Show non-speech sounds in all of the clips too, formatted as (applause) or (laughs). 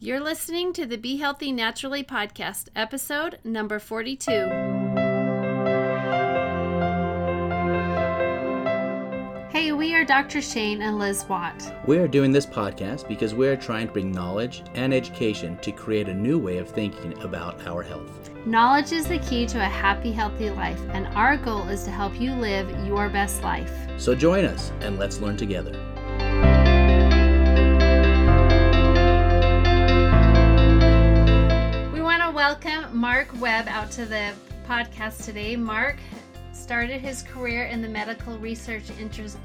You're listening to the Be Healthy Naturally podcast, episode number 42. Hey, we are Dr. Shane and Liz Watt. We are doing this podcast because we are trying to bring knowledge and education to create a new way of thinking about our health. Knowledge is the key to a happy, healthy life, and our goal is to help you live your best life. So join us and let's learn together. Welcome Mark Webb out to the podcast today. Mark started his career in the medical research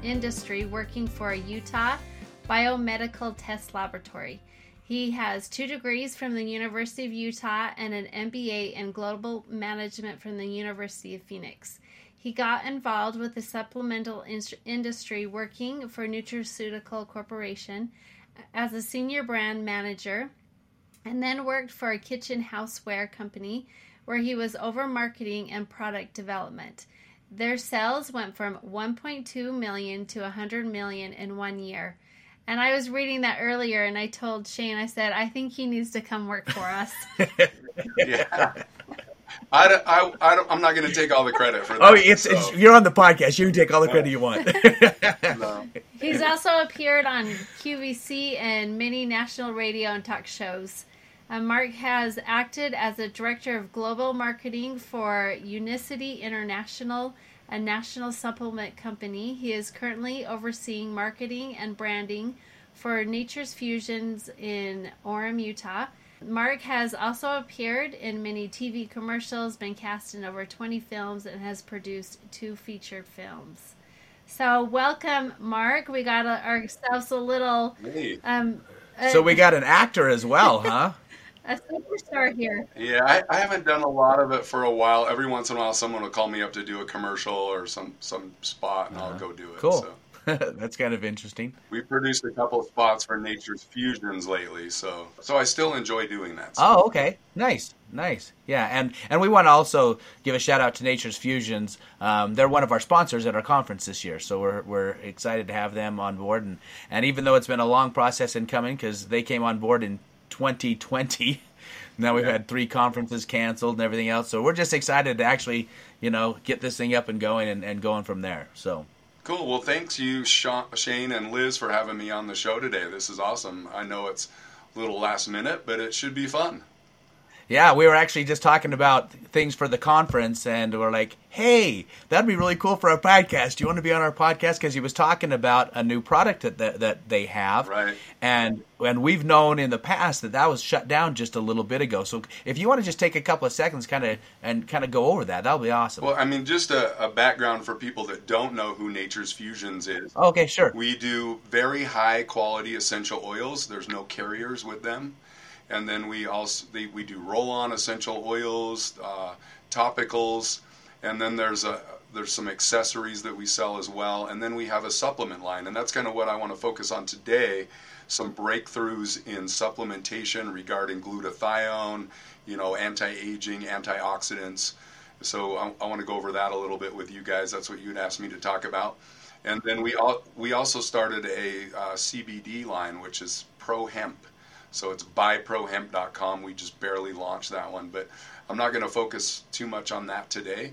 industry working for a Utah biomedical test laboratory. He has two degrees from the University of Utah and an MBA in global management from the University of Phoenix. He got involved with the supplemental in- industry working for Nutraceutical Corporation as a senior brand manager and then worked for a kitchen houseware company where he was over marketing and product development. Their sales went from 1.2 million to 100 million in one year. And I was reading that earlier, and I told Shane, I said, I think he needs to come work for us. (laughs) yeah. I, don't, I, I don't, I'm not going to take all the credit for oh, that. Oh, it's, so. it's, you're on the podcast. You can take all the credit you want. no. He's also appeared on QVC and many national radio and talk shows. Uh, Mark has acted as a director of global marketing for Unicity International, a national supplement company. He is currently overseeing marketing and branding for Nature's Fusions in Orem, Utah. Mark has also appeared in many TV commercials, been cast in over 20 films, and has produced two featured films. So, welcome, Mark. We got ourselves a little. Hey. Um, so, we got an actor as well, huh? A superstar here. Yeah, I, I, haven't done a lot of it for a while. Every once in a while, someone will call me up to do a commercial or some some spot, and uh-huh. I'll go do it. Cool. So. (laughs) That's kind of interesting. We produced a couple of spots for Nature's Fusions lately, so so I still enjoy doing that. So. Oh, okay, nice, nice, yeah, and and we want to also give a shout out to Nature's Fusions. Um, they're one of our sponsors at our conference this year, so we're we're excited to have them on board. And and even though it's been a long process in coming, because they came on board in 2020. (laughs) Now we've yeah. had three conferences canceled and everything else. So we're just excited to actually, you know, get this thing up and going and, and going from there. So cool. Well, thanks you, Shane and Liz, for having me on the show today. This is awesome. I know it's a little last minute, but it should be fun. Yeah, we were actually just talking about things for the conference, and we're like, "Hey, that'd be really cool for our podcast. Do you want to be on our podcast?" Because he was talking about a new product that, that that they have, right? And and we've known in the past that that was shut down just a little bit ago. So if you want to just take a couple of seconds, kind of and kind of go over that, that'll be awesome. Well, I mean, just a, a background for people that don't know who Nature's Fusions is. Okay, sure. We do very high quality essential oils. There's no carriers with them and then we also we do roll-on essential oils, uh, topicals, and then there's a there's some accessories that we sell as well, and then we have a supplement line, and that's kind of what I want to focus on today. Some breakthroughs in supplementation regarding glutathione, you know, anti-aging, antioxidants. So I, I want to go over that a little bit with you guys. That's what you'd asked me to talk about. And then we all, we also started a uh, CBD line, which is Pro Hemp so it's buyprohemp.com. We just barely launched that one, but I'm not going to focus too much on that today.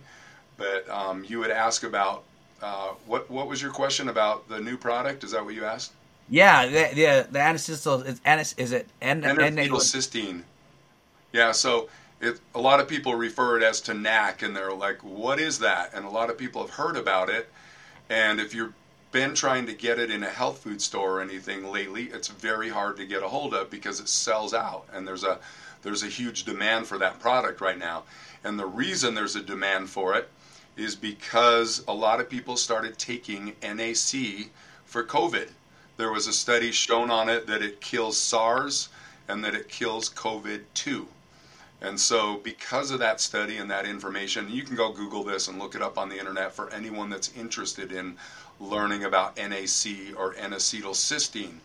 But um, you would ask about uh, what what was your question about the new product? Is that what you asked? Yeah, the the, the anacetyl is, anis, is it N, N-acetylcysteine? Yeah, so it, a lot of people refer it as to NAC, and they're like, "What is that?" And a lot of people have heard about it. And if you're been trying to get it in a health food store or anything lately, it's very hard to get a hold of because it sells out and there's a there's a huge demand for that product right now. And the reason there's a demand for it is because a lot of people started taking NAC for COVID. There was a study shown on it that it kills SARS and that it kills COVID too. And so, because of that study and that information, you can go Google this and look it up on the internet for anyone that's interested in learning about NAC or N-acetylcysteine.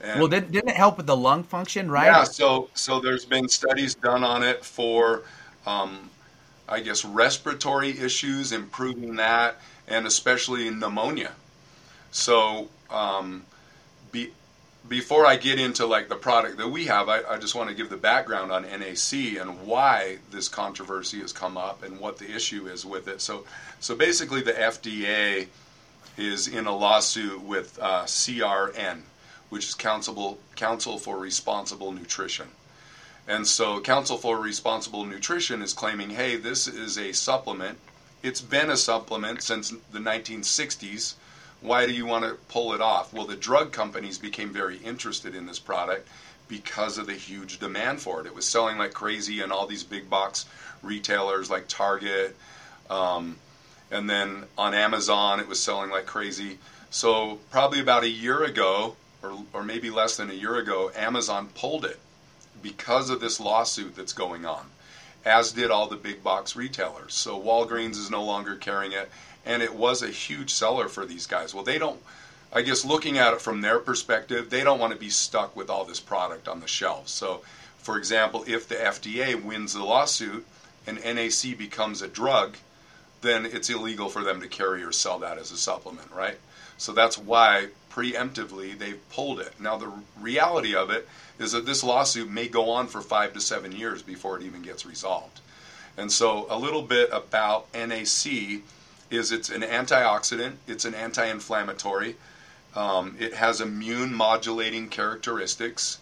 And well, didn't, didn't it help with the lung function, right? Yeah. So, so there's been studies done on it for, um, I guess, respiratory issues, improving that, and especially pneumonia. So, um, be, before I get into like the product that we have, I, I just want to give the background on NAC and why this controversy has come up and what the issue is with it. So, so basically, the FDA is in a lawsuit with uh, CRN, which is Council Council for Responsible Nutrition. And so, Council for Responsible Nutrition is claiming, hey, this is a supplement. It's been a supplement since the 1960s why do you want to pull it off? Well, the drug companies became very interested in this product because of the huge demand for it. It was selling like crazy in all these big box retailers like Target. Um, and then on Amazon, it was selling like crazy. So, probably about a year ago, or, or maybe less than a year ago, Amazon pulled it because of this lawsuit that's going on, as did all the big box retailers. So, Walgreens is no longer carrying it and it was a huge seller for these guys. Well, they don't. I guess looking at it from their perspective, they don't want to be stuck with all this product on the shelves. So, for example, if the FDA wins the lawsuit and NAC becomes a drug, then it's illegal for them to carry or sell that as a supplement, right? So that's why preemptively they've pulled it. Now, the reality of it is that this lawsuit may go on for five to seven years before it even gets resolved. And so, a little bit about NAC is it's an antioxidant, it's an anti-inflammatory, um, it has immune modulating characteristics,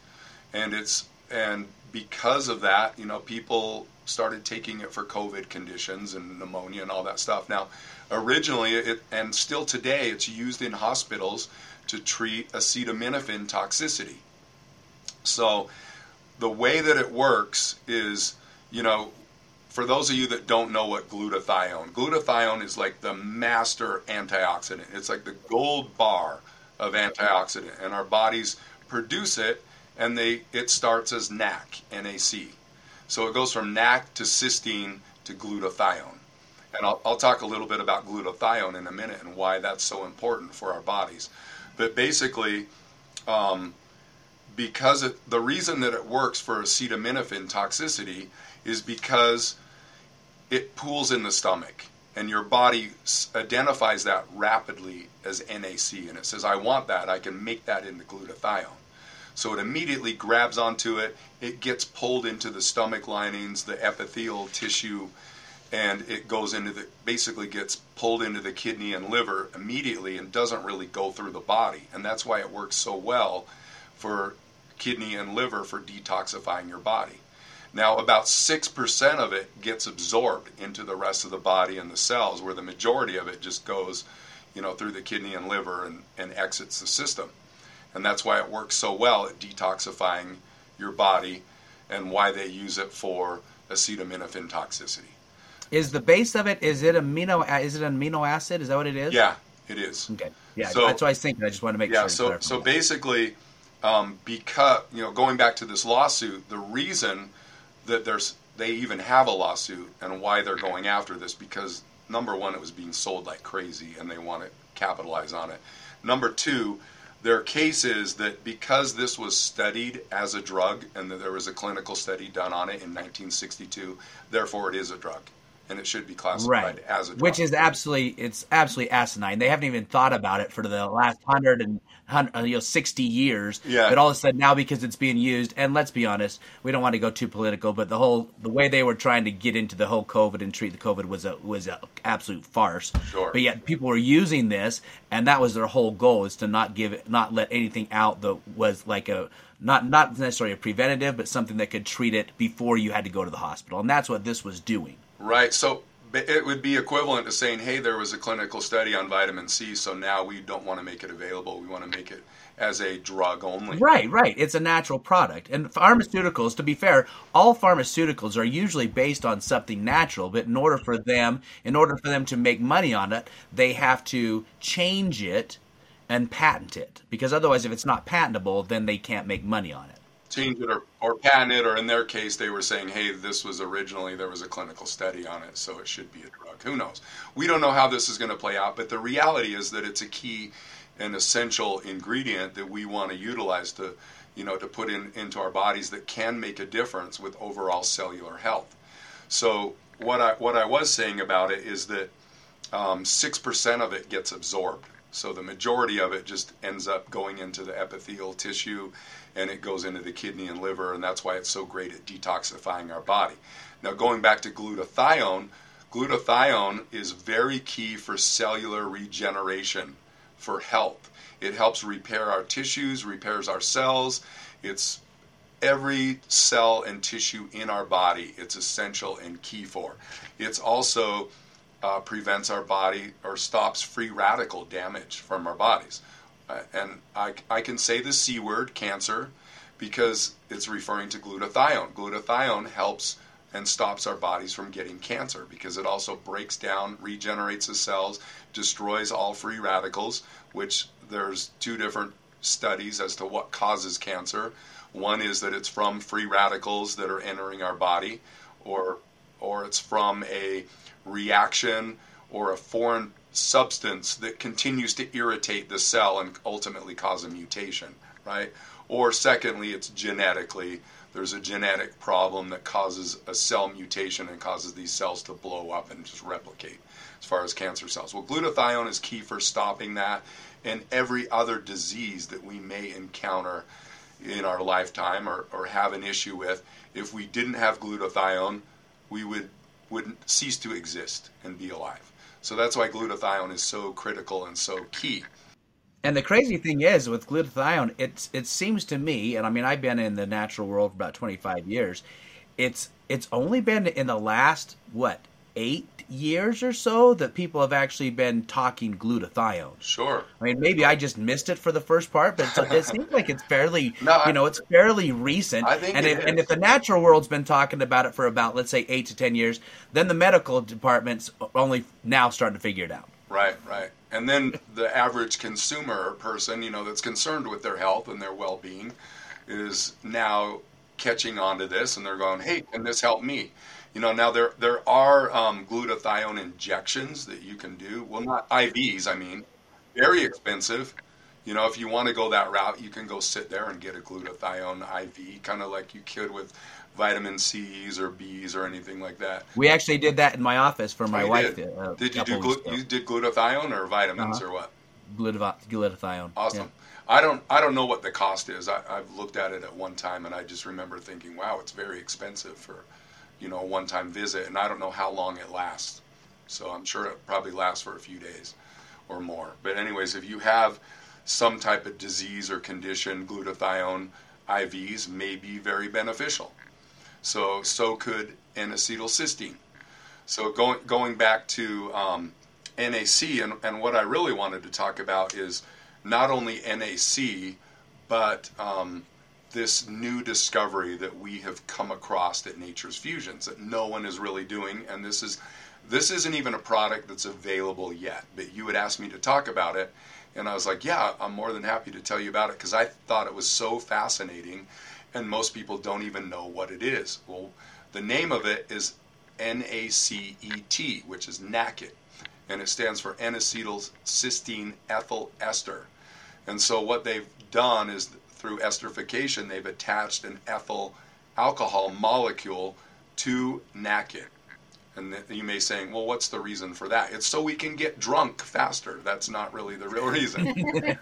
and it's and because of that, you know, people started taking it for COVID conditions and pneumonia and all that stuff. Now, originally, it and still today, it's used in hospitals to treat acetaminophen toxicity. So, the way that it works is, you know, for those of you that don't know what glutathione, glutathione is like the master antioxidant. It's like the gold bar of antioxidant, and our bodies produce it, and they it starts as NAC, NAC. So it goes from NAC to cysteine to glutathione. And I'll, I'll talk a little bit about glutathione in a minute and why that's so important for our bodies. But basically, um, because it, the reason that it works for acetaminophen toxicity is because it pools in the stomach and your body identifies that rapidly as NAC and it says, I want that, I can make that into glutathione. So it immediately grabs onto it, it gets pulled into the stomach linings, the epithelial tissue, and it goes into the basically gets pulled into the kidney and liver immediately and doesn't really go through the body. And that's why it works so well for kidney and liver for detoxifying your body. Now, about 6% of it gets absorbed into the rest of the body and the cells, where the majority of it just goes, you know, through the kidney and liver and, and exits the system. And that's why it works so well at detoxifying your body and why they use it for acetaminophen toxicity. Is the base of it is it amino is it an amino acid? Is that what it is? Yeah, it is. Okay. Yeah, so, that's what I was thinking. I just want to make yeah, sure. Yeah, so so basically um, because you know going back to this lawsuit, the reason that there's they even have a lawsuit and why they're going after this because number one, it was being sold like crazy and they want to capitalize on it. Number two, their case is that because this was studied as a drug and that there was a clinical study done on it in 1962, therefore it is a drug and it should be classified right. as a drug. Which is absolutely it's absolutely asinine. They haven't even thought about it for the last hundred and uh, you know 60 years. Yeah. But all of a sudden now because it's being used, and let's be honest, we don't want to go too political, but the whole the way they were trying to get into the whole COVID and treat the COVID was a was an absolute farce. Sure. But yet people were using this, and that was their whole goal is to not give it, not let anything out that was like a not not necessarily a preventative, but something that could treat it before you had to go to the hospital, and that's what this was doing. Right. So it would be equivalent to saying, hey, there was a clinical study on vitamin C, so now we don't want to make it available. We want to make it as a drug only. Right, right. It's a natural product. And pharmaceuticals, to be fair, all pharmaceuticals are usually based on something natural, but in order for them, in order for them to make money on it, they have to change it and patent it. Because otherwise if it's not patentable, then they can't make money on it change it or, or patent it, or in their case, they were saying, hey, this was originally, there was a clinical study on it, so it should be a drug. Who knows? We don't know how this is going to play out, but the reality is that it's a key and essential ingredient that we want to utilize to, you know, to put in into our bodies that can make a difference with overall cellular health. So what I what I was saying about it is that um, six percent of it gets absorbed. So the majority of it just ends up going into the epithelial tissue and it goes into the kidney and liver, and that's why it's so great at detoxifying our body. Now, going back to glutathione, glutathione is very key for cellular regeneration, for health. It helps repair our tissues, repairs our cells. It's every cell and tissue in our body, it's essential and key for. It's also uh, prevents our body or stops free radical damage from our bodies. Uh, and I, I can say the C word, cancer, because it's referring to glutathione. Glutathione helps and stops our bodies from getting cancer because it also breaks down, regenerates the cells, destroys all free radicals, which there's two different studies as to what causes cancer. One is that it's from free radicals that are entering our body, or or it's from a reaction or a foreign substance that continues to irritate the cell and ultimately cause a mutation, right? Or secondly, it's genetically. There's a genetic problem that causes a cell mutation and causes these cells to blow up and just replicate as far as cancer cells. Well, glutathione is key for stopping that and every other disease that we may encounter in our lifetime or, or have an issue with. If we didn't have glutathione, we would would cease to exist and be alive. So that's why glutathione is so critical and so key. And the crazy thing is with glutathione, it's it seems to me, and I mean I've been in the natural world for about 25 years. It's it's only been in the last what eight years or so that people have actually been talking glutathione. Sure. I mean, maybe I just missed it for the first part, but it seems like it's fairly, (laughs) no, you know, it's fairly recent. I think and if, and if the natural world's been talking about it for about, let's say, eight to ten years, then the medical department's only now starting to figure it out. Right, right. And then the average consumer person, you know, that's concerned with their health and their well-being, is now catching on to this, and they're going, "Hey, can this help me?" You know, now there there are um, glutathione injections that you can do. Well, not IVs. I mean, very expensive. You know, if you want to go that route, you can go sit there and get a glutathione IV, kind of like you could with vitamin C's or B's or anything like that. We actually did that in my office for my oh, wife. Did, uh, did you do glu- you did glutathione or vitamins uh-huh. or what? glutathione. Awesome. Yeah. I don't I don't know what the cost is. I, I've looked at it at one time and I just remember thinking, wow, it's very expensive for you know, a one-time visit, and I don't know how long it lasts. So I'm sure it probably lasts for a few days or more. But anyways, if you have some type of disease or condition, glutathione IVs may be very beneficial. So so could N-acetylcysteine. So going going back to um, NAC, and, and what I really wanted to talk about is not only NAC, but um, this new discovery that we have come across at Nature's Fusions that no one is really doing, and this is this isn't even a product that's available yet. But you had asked me to talk about it, and I was like, yeah, I'm more than happy to tell you about it because I thought it was so fascinating, and most people don't even know what it is. Well, the name of it is NACET, which is NACET, and it stands for N-acetylcysteine ethyl ester. And so what they've done is through esterification, they've attached an ethyl alcohol molecule to NACET. And you may saying, well, what's the reason for that? It's so we can get drunk faster. That's not really the real reason.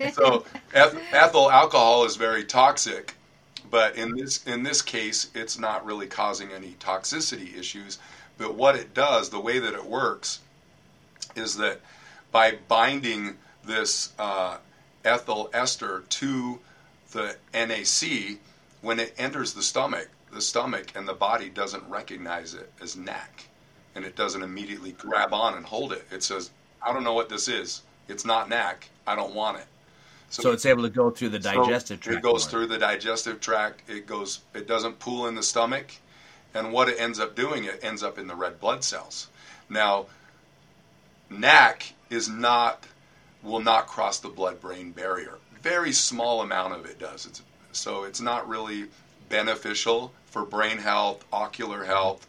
(laughs) so ethyl alcohol is very toxic, but in this in this case, it's not really causing any toxicity issues. But what it does, the way that it works, is that by binding this uh, ethyl ester to the NAC, when it enters the stomach, the stomach and the body doesn't recognize it as NAC. And it doesn't immediately grab on and hold it. It says, I don't know what this is. It's not NAC. I don't want it. So, so it's able to go through the digestive so tract. It goes more. through the digestive tract. It goes. It doesn't pool in the stomach, and what it ends up doing, it ends up in the red blood cells. Now, NAC is not will not cross the blood-brain barrier very small amount of it does. It's, so it's not really beneficial for brain health, ocular health,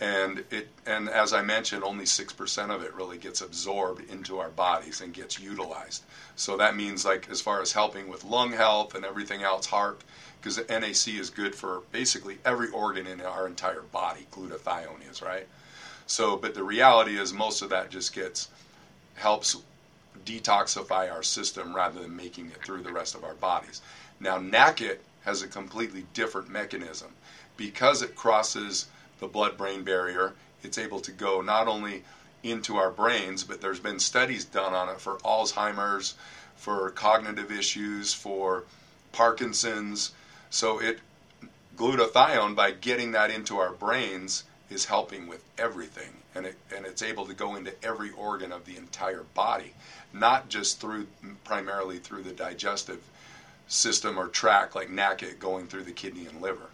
and it and as I mentioned, only six percent of it really gets absorbed into our bodies and gets utilized. So that means like as far as helping with lung health and everything else, heart, because NAC is good for basically every organ in our entire body. Glutathione is right. So, but the reality is most of that just gets helps detoxify our system rather than making it through the rest of our bodies. Now, NACET has a completely different mechanism. Because it crosses the blood brain barrier, it's able to go not only into our brains, but there's been studies done on it for Alzheimer's, for cognitive issues, for Parkinson's. So it glutathione by getting that into our brains is helping with everything and it and it's able to go into every organ of the entire body not just through primarily through the digestive system or tract like NACET going through the kidney and liver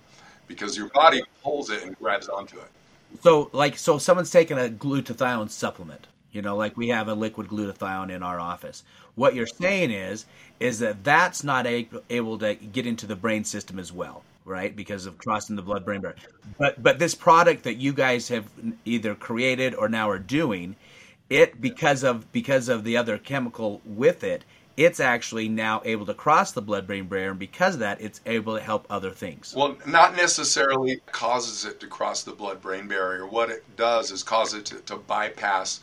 because your body pulls it and grabs onto it. So like so someone's taking a glutathione supplement you know like we have a liquid glutathione in our office what you're saying is is that that's not able to get into the brain system as well right? Because of crossing the blood-brain barrier. But but this product that you guys have either created or now are doing, it because of because of the other chemical with it, it's actually now able to cross the blood-brain barrier, and because of that, it's able to help other things. Well, not necessarily causes it to cross the blood-brain barrier. What it does is cause it to, to bypass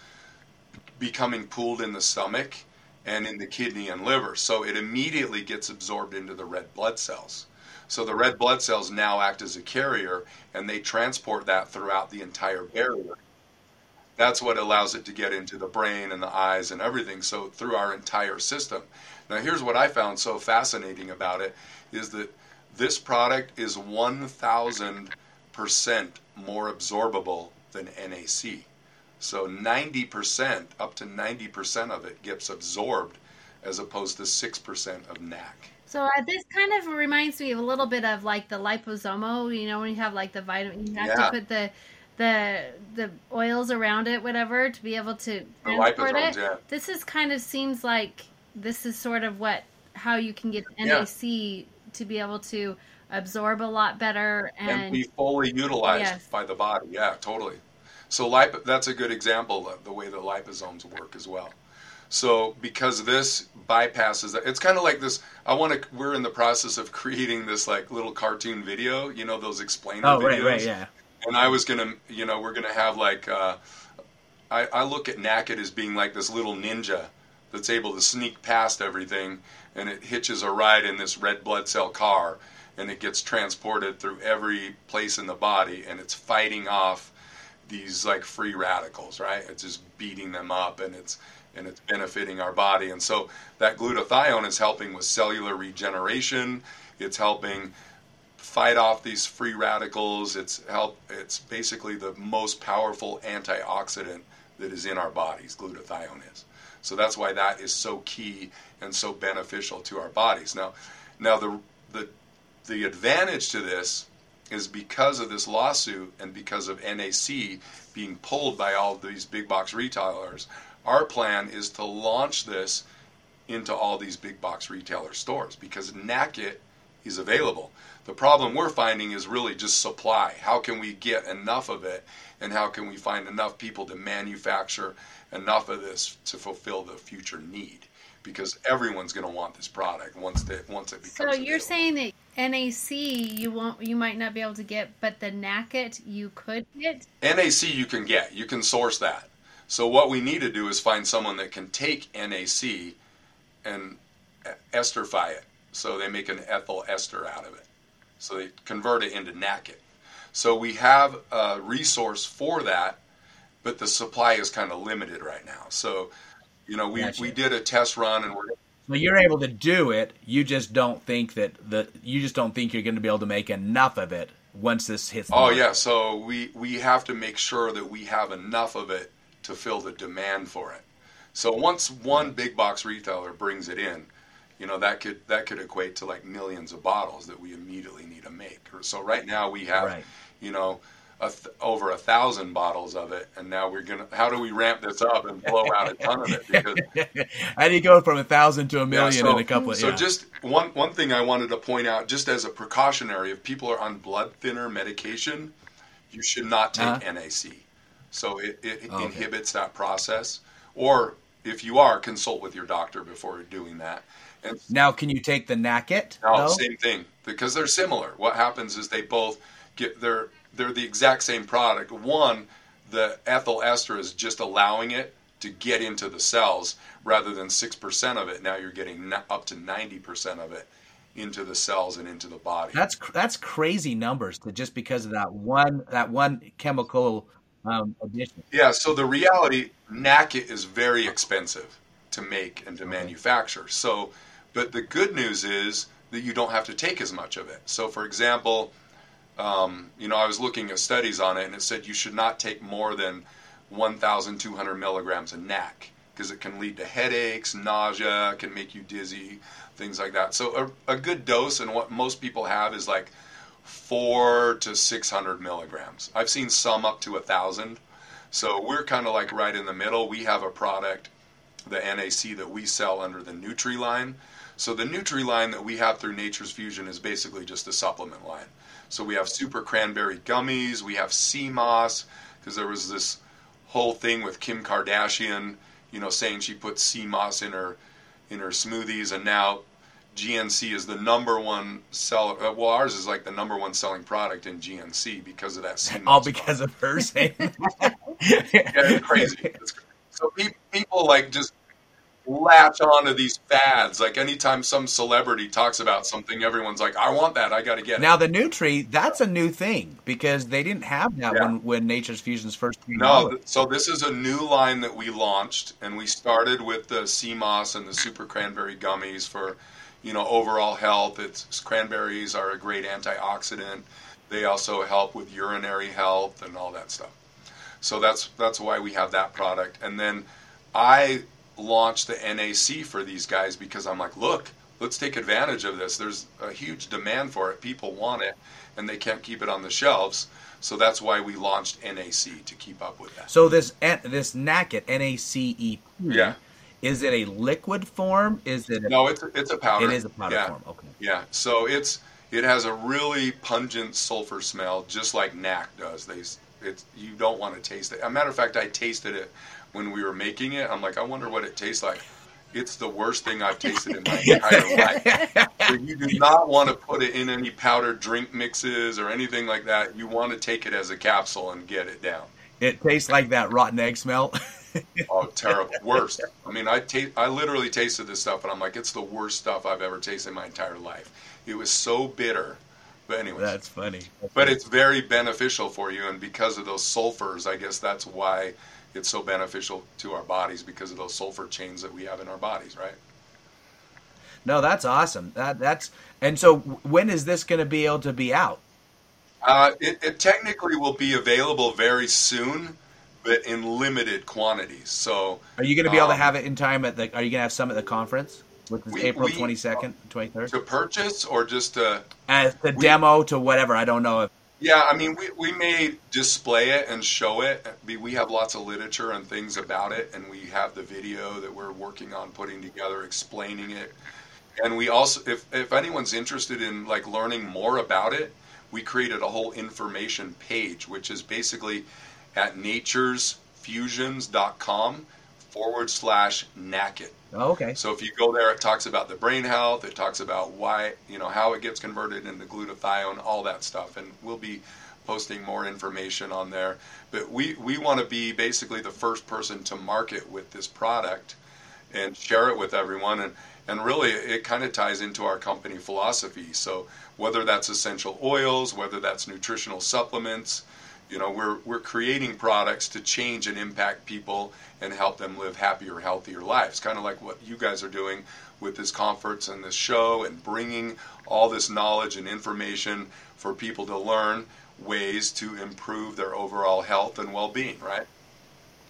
becoming pooled in the stomach and in the kidney and liver. So it immediately gets absorbed into the red blood cells. So the red blood cells now act as a carrier and they transport that throughout the entire barrier. That's what allows it to get into the brain and the eyes and everything. So through our entire system. Now here's what I found so fascinating about it is that this product is 1000% more absorbable than NAC. So 90%, up to 90% of it gets absorbed as opposed to 6% of NAC. So uh, this kind of reminds me of a little bit of like the liposomal. You know, when you have like the vitamin, you have yeah. to put the the the oils around it, whatever, to be able to transport it. Yeah. This is kind of seems like this is sort of what how you can get NAC yeah. to be able to absorb a lot better and, and be fully utilized yes. by the body. Yeah, totally. So lip- that's a good example of the way the liposomes work as well. So because this bypasses that, it's kind of like this. I want to. We're in the process of creating this like little cartoon video. You know those explainer oh, videos. right, right, yeah. And I was gonna, you know, we're gonna have like. Uh, I, I look at NACET as being like this little ninja that's able to sneak past everything, and it hitches a ride in this red blood cell car, and it gets transported through every place in the body, and it's fighting off these like free radicals, right? It's just beating them up, and it's and it's benefiting our body. And so that glutathione is helping with cellular regeneration. It's helping fight off these free radicals. It's help. It's basically the most powerful antioxidant that is in our bodies. Glutathione is. So that's why that is so key and so beneficial to our bodies. Now, now the the the advantage to this is because of this lawsuit and because of NAC being pulled by all these big box retailers, our plan is to launch this into all these big box retailer stores because NACET is available. The problem we're finding is really just supply. How can we get enough of it and how can we find enough people to manufacture enough of this to fulfill the future need? Because everyone's going to want this product once that once it becomes. So you're available. saying that NAC you won't you might not be able to get, but the NACET you could get. NAC you can get. You can source that. So what we need to do is find someone that can take NAC and esterify it. So they make an ethyl ester out of it. So they convert it into NACET. So we have a resource for that, but the supply is kind of limited right now. So, you know, we, gotcha. we did a test run and we're so you're able to do it. You just don't think that the you just don't think you're going to be able to make enough of it once this hits. oh market. yeah, so we we have to make sure that we have enough of it to fill the demand for it. So once one big box retailer brings it in, you know that could that could equate to like millions of bottles that we immediately need to make. So right now we have, right. you know, a th- over a thousand bottles of it, and now we're gonna. How do we ramp this up and blow out a ton of it? Because how do you go from a thousand to a million yeah, so, in a couple? Of, so just one one thing I wanted to point out, just as a precautionary, if people are on blood thinner medication, you should not take uh-huh. NAC. So it, it okay. inhibits that process. Or if you are, consult with your doctor before doing that. And now, can you take the NACET? No, though? same thing because they're similar. What happens is they both get they're they're the exact same product. One, the ethyl ester is just allowing it to get into the cells rather than 6% of it. Now you're getting up to 90% of it into the cells and into the body. That's that's crazy numbers to just because of that one that one chemical um, addition. Yeah. So the reality, NACET is very expensive to make and to manufacture. So, but the good news is that you don't have to take as much of it. So, for example, um, you know, I was looking at studies on it, and it said you should not take more than 1,200 milligrams of NAC because it can lead to headaches, nausea, can make you dizzy, things like that. So, a, a good dose, and what most people have is like four to 600 milligrams. I've seen some up to a thousand. So we're kind of like right in the middle. We have a product, the NAC, that we sell under the Nutri line. So the Nutri line that we have through Nature's Fusion is basically just a supplement line. So we have super cranberry gummies, we have sea moss, because there was this whole thing with Kim Kardashian, you know, saying she put sea moss in her in her smoothies, and now GNC is the number one seller. Uh, well, ours is like the number one selling product in GNC because of that. sea (laughs) All because product. of her saying. (laughs) yeah, it's crazy. It's crazy. So people like just latch onto these fads. Like anytime some celebrity talks about something, everyone's like, "I want that. I got to get it." Now the Nutri, that's a new thing because they didn't have that yeah. when when Nature's Fusions first came no, out. so this is a new line that we launched, and we started with the sea moss and the super cranberry gummies for, you know, overall health. It's cranberries are a great antioxidant. They also help with urinary health and all that stuff. So that's that's why we have that product, and then I launch the NAC for these guys because I'm like, look, let's take advantage of this. There's a huge demand for it. People want it, and they can't keep it on the shelves. So that's why we launched NAC to keep up with that. So this this NACET N A C E. Yeah. Is it a liquid form? Is it? A, no, it's a, it's a powder. It is a powder yeah. form. Okay. Yeah. So it's it has a really pungent sulfur smell, just like NAC does. They it's you don't want to taste it. As a matter of fact, I tasted it when we were making it. I'm like, I wonder what it tastes like. It's the worst thing I've tasted in my (laughs) entire life. So you do not want to put it in any powdered drink mixes or anything like that. You want to take it as a capsule and get it down. It tastes like that rotten egg smell. (laughs) oh, terrible! Worst. I mean, I ta- I literally tasted this stuff, and I'm like, it's the worst stuff I've ever tasted in my entire life. It was so bitter. But anyway, that's funny. That's but funny. it's very beneficial for you, and because of those sulfurs, I guess that's why it's so beneficial to our bodies because of those sulfur chains that we have in our bodies, right? No, that's awesome. That that's and so when is this going to be able to be out? Uh, it, it, technically will be available very soon, but in limited quantities. So, are you going to be um, able to um, have it in time at the? Are you going to have some at the conference? Which is we, April twenty second, twenty third. To purchase or just to as the we, demo to whatever. I don't know if yeah, I mean, we, we may display it and show it. We have lots of literature and things about it, and we have the video that we're working on putting together, explaining it. And we also, if, if anyone's interested in like learning more about it, we created a whole information page, which is basically at naturesfusions.com forward slash NACET. Oh, okay. So if you go there, it talks about the brain health. It talks about why, you know, how it gets converted into glutathione, all that stuff. And we'll be posting more information on there. But we, we want to be basically the first person to market with this product and share it with everyone. And, and really, it kind of ties into our company philosophy. So whether that's essential oils, whether that's nutritional supplements, you know, we're, we're creating products to change and impact people and help them live happier, healthier lives. Kind of like what you guys are doing with this conference and this show and bringing all this knowledge and information for people to learn ways to improve their overall health and well-being, right?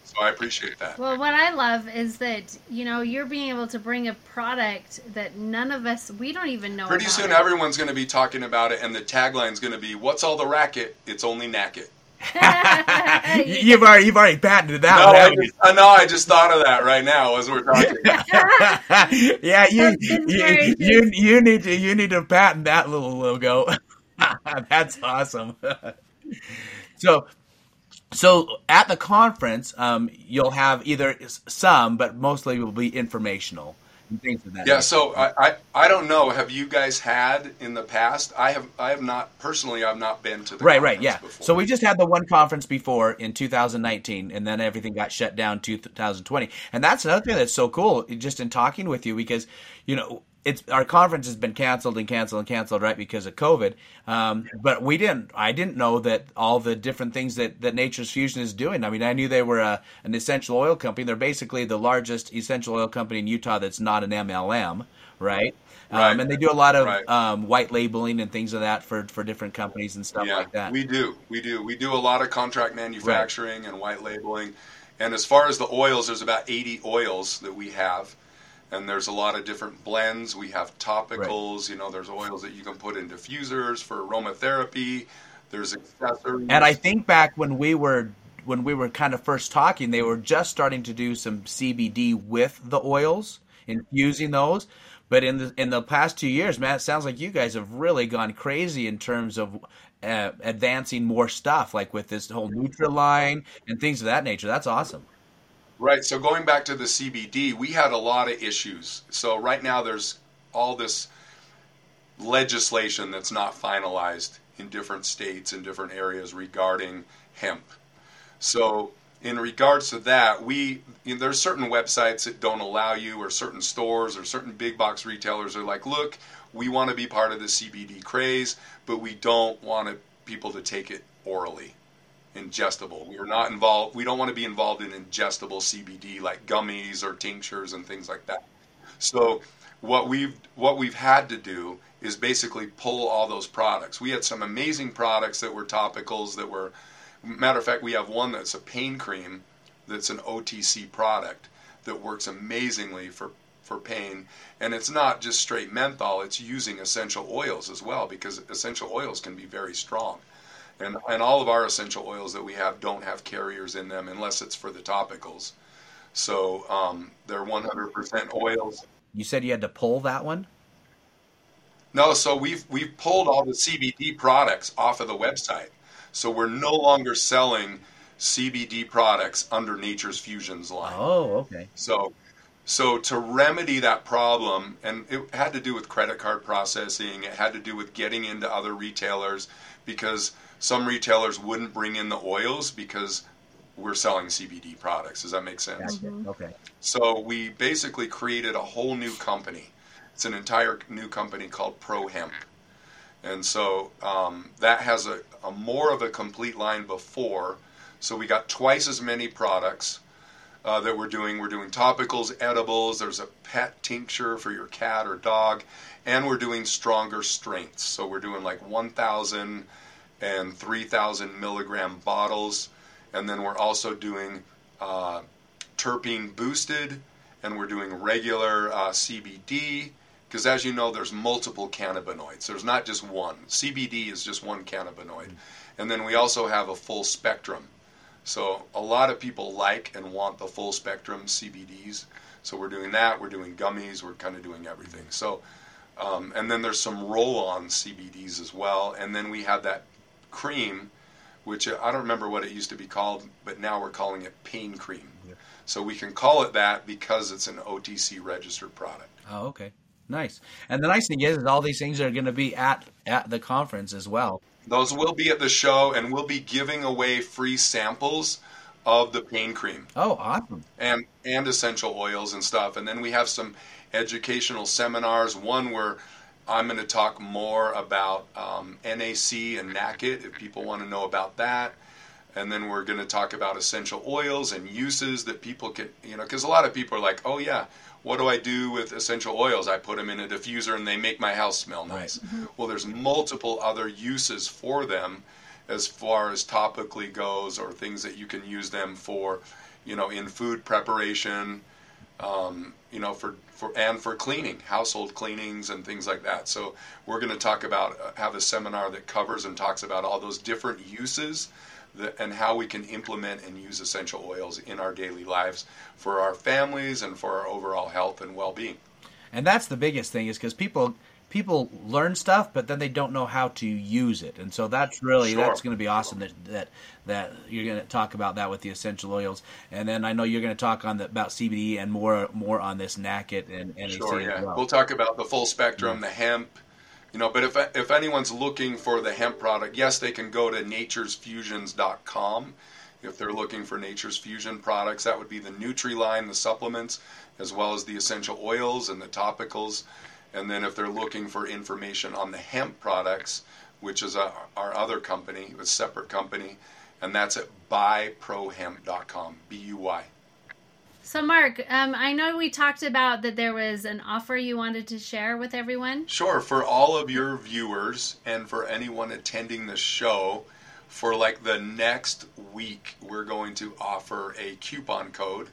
So I appreciate that. Well, what I love is that you know you're being able to bring a product that none of us we don't even know. Pretty soon, it. everyone's going to be talking about it, and the tagline's going to be, "What's all the racket? It's only nacket." (laughs) you've already you've already patented that. No, I just, uh, no, I just thought of that right now as we're talking. (laughs) yeah, you you, you you need to you need to patent that little logo. (laughs) That's awesome. so so at the conference, um, you'll have either some, but mostly will be informational. And things of that. Yeah, nature. so I, I, I don't know. Have you guys had in the past? I have I have not personally. I've not been to the right, right, yeah. Before. So we just had the one conference before in 2019, and then everything got shut down 2020. And that's another thing that's so cool, just in talking with you, because you know it's our conference has been canceled and canceled and canceled right because of COVID. Um, but we didn't. I didn't know that all the different things that, that Nature's Fusion is doing. I mean, I knew they were a, an essential oil company. They're basically the largest essential oil company in Utah that's not an MLM, right? Right. Um, and they do a lot of Right. um, white labeling and things of that for, for different companies and stuff yeah, like that. we do, we do, we do a lot of contract manufacturing and white labeling. And as far as the oils, there's about 80 oils that we have, and there's a lot of different blends. We have topicals. You know, there's oils that you can put in diffusers for aromatherapy. There's accessories. And I think back when we were when we were kind of first talking, they were just starting to do some CBD with the oils, infusing those. But in the in the past two years, man, it sounds like you guys have really gone crazy in terms of uh, advancing more stuff, like with this whole Nutra line and things of that nature. That's awesome. Right. So going back to the CBD, we had a lot of issues. So right now there's all this legislation that's not finalized in different states and different areas regarding hemp. So in regards to that, we you know, there's certain websites that don't allow you, or certain stores, or certain big box retailers are like, look, we want to be part of the CBD craze, but we don't want people to take it orally ingestible. We are not involved. We don't want to be involved in ingestible CBD like gummies or tinctures and things like that. So what we've what we've had to do is basically pull all those products. We had some amazing products that were topicals that were matter of fact we have one that's a pain cream that's an OTC product that works amazingly for for pain and it's not just straight menthol it's using essential oils as well because essential oils can be very strong and and all of our essential oils that we have don't have carriers in them unless it's for the topicals. So um, they're 100% oils. You said you had to pull that one. No, so we've we've pulled all the CBD products off of the website. So we're no longer selling CBD products under Nature's Fusions line. Oh, okay. So, so to remedy that problem, and it had to do with credit card processing. It had to do with getting into other retailers because some retailers wouldn't bring in the oils because we're selling CBD products. Does that make sense? Gotcha. Okay. So we basically created a whole new company. It's an entire new company called Pro Hemp, and so um, that has a, a more of a complete line before. So we got twice as many products uh, that we're doing. We're doing topicals, edibles. There's a pet tincture for your cat or dog, and we're doing stronger strengths. So we're doing like 1,000 and 3,000 milligram bottles, and then we're also doing uh, terpene boosted, and we're doing regular uh, CBD. Because as you know, there's multiple cannabinoids. There's not just one. CBD is just one cannabinoid, and then we also have a full spectrum. So a lot of people like and want the full spectrum CBDs. So we're doing that. We're doing gummies. We're kind of doing everything. So, um, and then there's some roll-on CBDs as well. And then we have that cream, which uh, I don't remember what it used to be called, but now we're calling it pain cream. So we can call it that because it's an OTC registered product. Oh, okay. Nice. And the nice thing is, is all these things are going to be at at the conference as well. Those will be at the show, and we'll be giving away free samples of the pain cream. Oh, awesome. and and essential oils and stuff. And then we have some educational seminars. One where I'm going to talk more about um, NAC and NACET if people want to know about that. And then we're going to talk about essential oils and uses that people can, you know, because a lot of people are like, oh yeah, what do I do with essential oils? I put them in a diffuser and they make my house smell nice. Well, there's multiple other uses for them as far as topically goes or things that you can use them for, you know, in food preparation, um, you know, for, for and for cleaning, household cleanings and things like that. So we're going to talk about uh, have a seminar that covers and talks about all those different uses that, and how we can implement and use essential oils in our daily lives for our families and for our overall health and well-being. And that's the biggest thing is because people people learn stuff, but then they don't know how to use it, and so that's really Sure. that's going to be awesome that that that you're going to talk about that with the essential oils, and then I know you're going to talk on the about CBD and more more on this NACET and NAC Sure, yeah. well. We'll talk about the full spectrum, mm-hmm. the hemp, you know. But if if anyone's looking for the hemp product, yes, they can go to naturesfusions.com. If they're looking for Nature's Fusion products, that would be the Nutri line, the supplements, as well as the essential oils and the topicals. And then if they're looking for information on the hemp products, which is a, our other company, a separate company, and that's at buyprohemp.com. B U Y. So, Mark, um, I know we talked about that there was an offer you wanted to share with everyone. Sure, for all of your viewers and for anyone attending the show, for like the next week, we're going to offer a coupon code.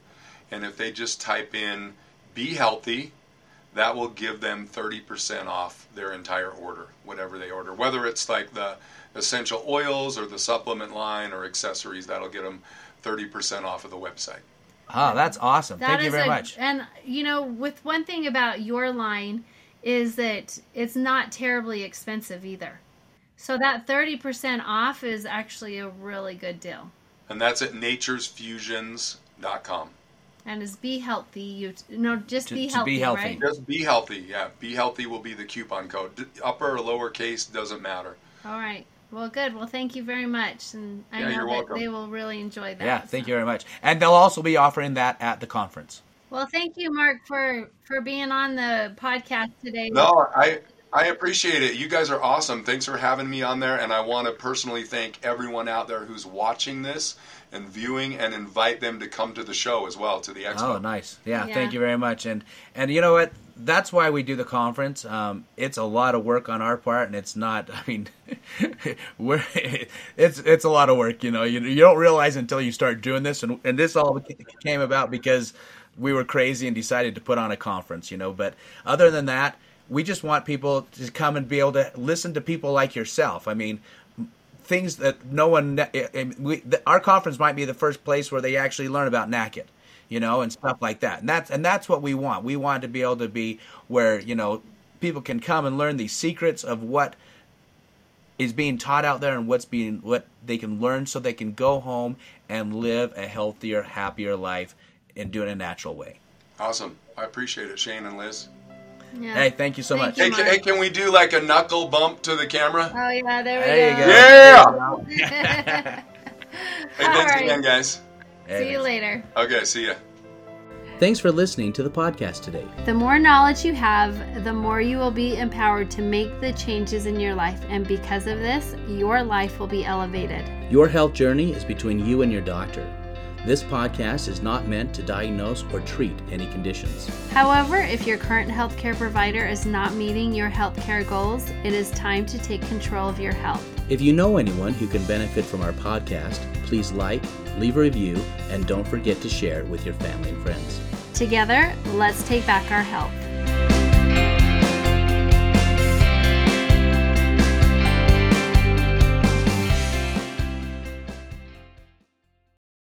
And if they just type in Be Healthy, that will give them 30% off their entire order, whatever they order. Whether it's like the essential oils or the supplement line or accessories, that'll get them 30% off of the website. Ah, that's awesome. That Thank you very a- much. And you know, with one thing about your line is that it's not terribly expensive either. So that 30% off is actually a really good deal. And that's at naturesfusions.com. And is be healthy. You no, just To- be to healthy, be healthy. right? Just be healthy. Yeah, be healthy will be the coupon code. D- Upper or lowercase doesn't matter. All right. Well, good. Well, thank you very much, and I Yeah, know you're that welcome. they will really enjoy that. yeah, thank so. you very much. And they'll also be offering that at the conference. Well, thank you, Mark, for for being on the podcast today. No, I I appreciate it. You guys are awesome. Thanks for having me on there, and I want to personally thank everyone out there who's watching this and viewing, and invite them to come to the show as well to the expo. Oh, nice. Yeah, Yeah. thank you very much. And and you know what? That's why we do the conference. Um, it's a lot of work on our part, and it's not. (laughs) I mean, (laughs) we're it's it's a lot of work. You know, you, you don't realize until you start doing this, and and this all came about because we were crazy and decided to put on a conference. You know, but other than that, we just want people to come and be able to listen to people like yourself. I mean, things that no one I- I- eh, eh, we, the, our conference might be the first place where they actually learn about NACET, you know, and stuff like that. And that's and that's what we want. We want to be able to be where you know people can come and learn these secrets of what is being taught out there and what's being what they can learn so they can go home and live a healthier, happier life and do it in a natural way. Awesome. I appreciate it, Shane and Liz. Yeah. Hey, thank you so Thank much. you. Hey, can, hey, can we do like a knuckle bump to the camera? Oh yeah, there we There you go. go. Yeah! (laughs) Hey, All thanks right. again, guys. See you later. Okay, see ya. Thanks for listening to the podcast today. The more knowledge you have, the more you will be empowered to make the changes in your life, and because of this, your life will be elevated. Your health journey is between you and your doctor. This podcast is not meant to diagnose or treat any conditions. However, if your current healthcare provider is not meeting your healthcare goals, it is time to take control of your health. If you know anyone who can benefit from our podcast, please like, leave a review, and don't forget to share it with your family and friends. Together, let's take back our health.